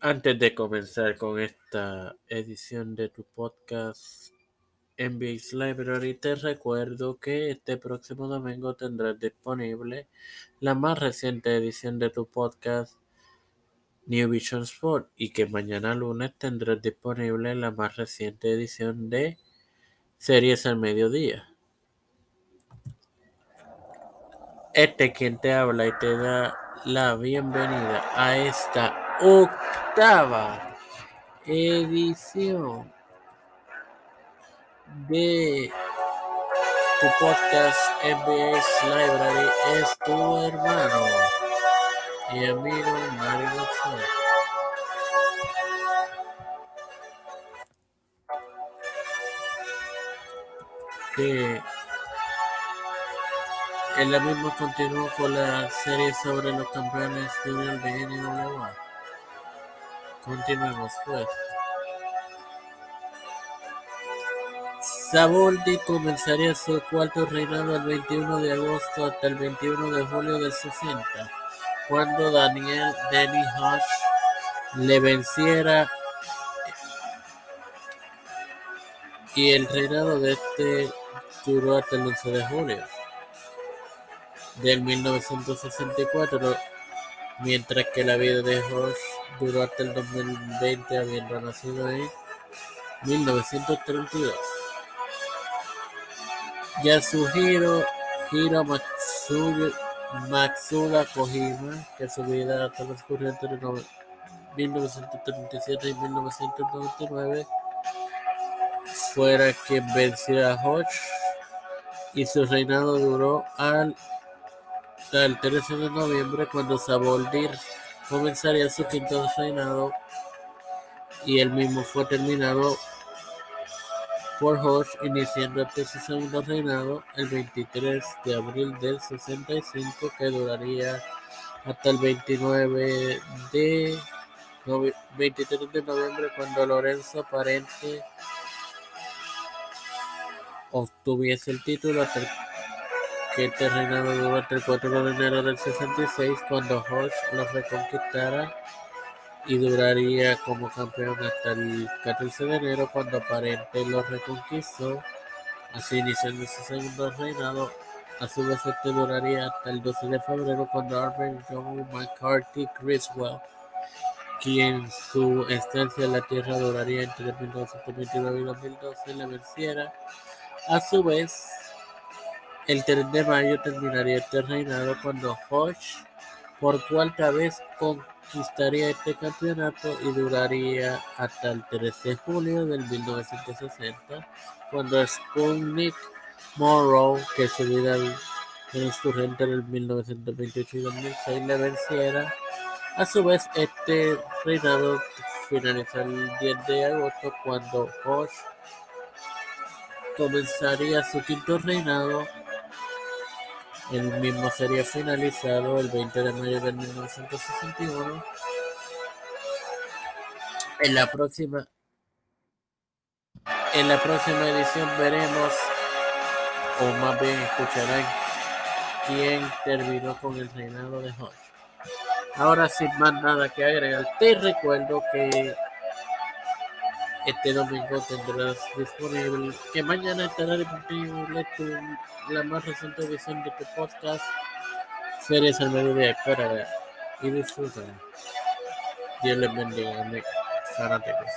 Antes de comenzar con esta edición de tu podcast NBA's Library, te recuerdo que este próximo domingo tendrás disponible la más reciente edición de tu podcast New Vision Sport y que mañana lunes tendrás disponible la más reciente edición de Series al Mediodía. Este quien te habla y te da la bienvenida a esta octava edición de tu podcast MBS Library es tu hermano y amigo Mario González. Que en la misma continuó con la serie sobre los campeones junior de NWA. Continuemos pues. Saboldi comenzaría su cuarto reinado el 21 de agosto hasta el 21 de julio del 60, cuando Daniel Denny Hush le venciera y el reinado de este duró hasta el 11 de julio del 1964, mientras que la vida de Hush duró hasta el 2020, habiendo nacido en 1932. Yasuhiro Hiro Matsuda, Matsuda Kojima, que su vida transcurrió entre 1937 y 1999, fuera quien venció a Hodge y su reinado duró al hasta el 13 de noviembre cuando Saboldir comenzaría su quinto reinado y el mismo fue terminado por Hodge iniciando este su segundo reinado el 23 de abril del 65 que duraría hasta el 29 de 23 de noviembre cuando Lorenzo Parente obtuviese el título este reinado duró hasta el 4 de enero del 66 cuando Hodge lo reconquistara y duraría como campeón hasta el 14 de enero cuando Parente lo reconquistó, así iniciando su segundo reinado. A su vez este duraría hasta el 12 de febrero cuando Albert John McCarthy Criswell, quien su estancia en la Tierra duraría entre 1929 y 2012, le venciera. A su vez, el 3 de mayo terminaría este reinado cuando Hodge por cuarta vez conquistaría este campeonato y duraría hasta el 13 de julio del 1960, cuando Sputnik Morrow, que su vida transcurrente en el 1928 y 2006 le venciera. A su vez, este reinado finaliza el 10 de agosto cuando Hodge comenzaría su quinto reinado el mismo sería finalizado el 20 de mayo de 1961. En la próxima en la próxima edición veremos o más bien escucharán quién terminó con el reinado de Hodge. Ahora sin más nada que agregar, te recuerdo que este domingo tendrás disponible, que mañana estará disponible tu, la más reciente edición de tu podcast, Series al Mediodía. Espera y disfruta. Dios les bendiga, fanáticos.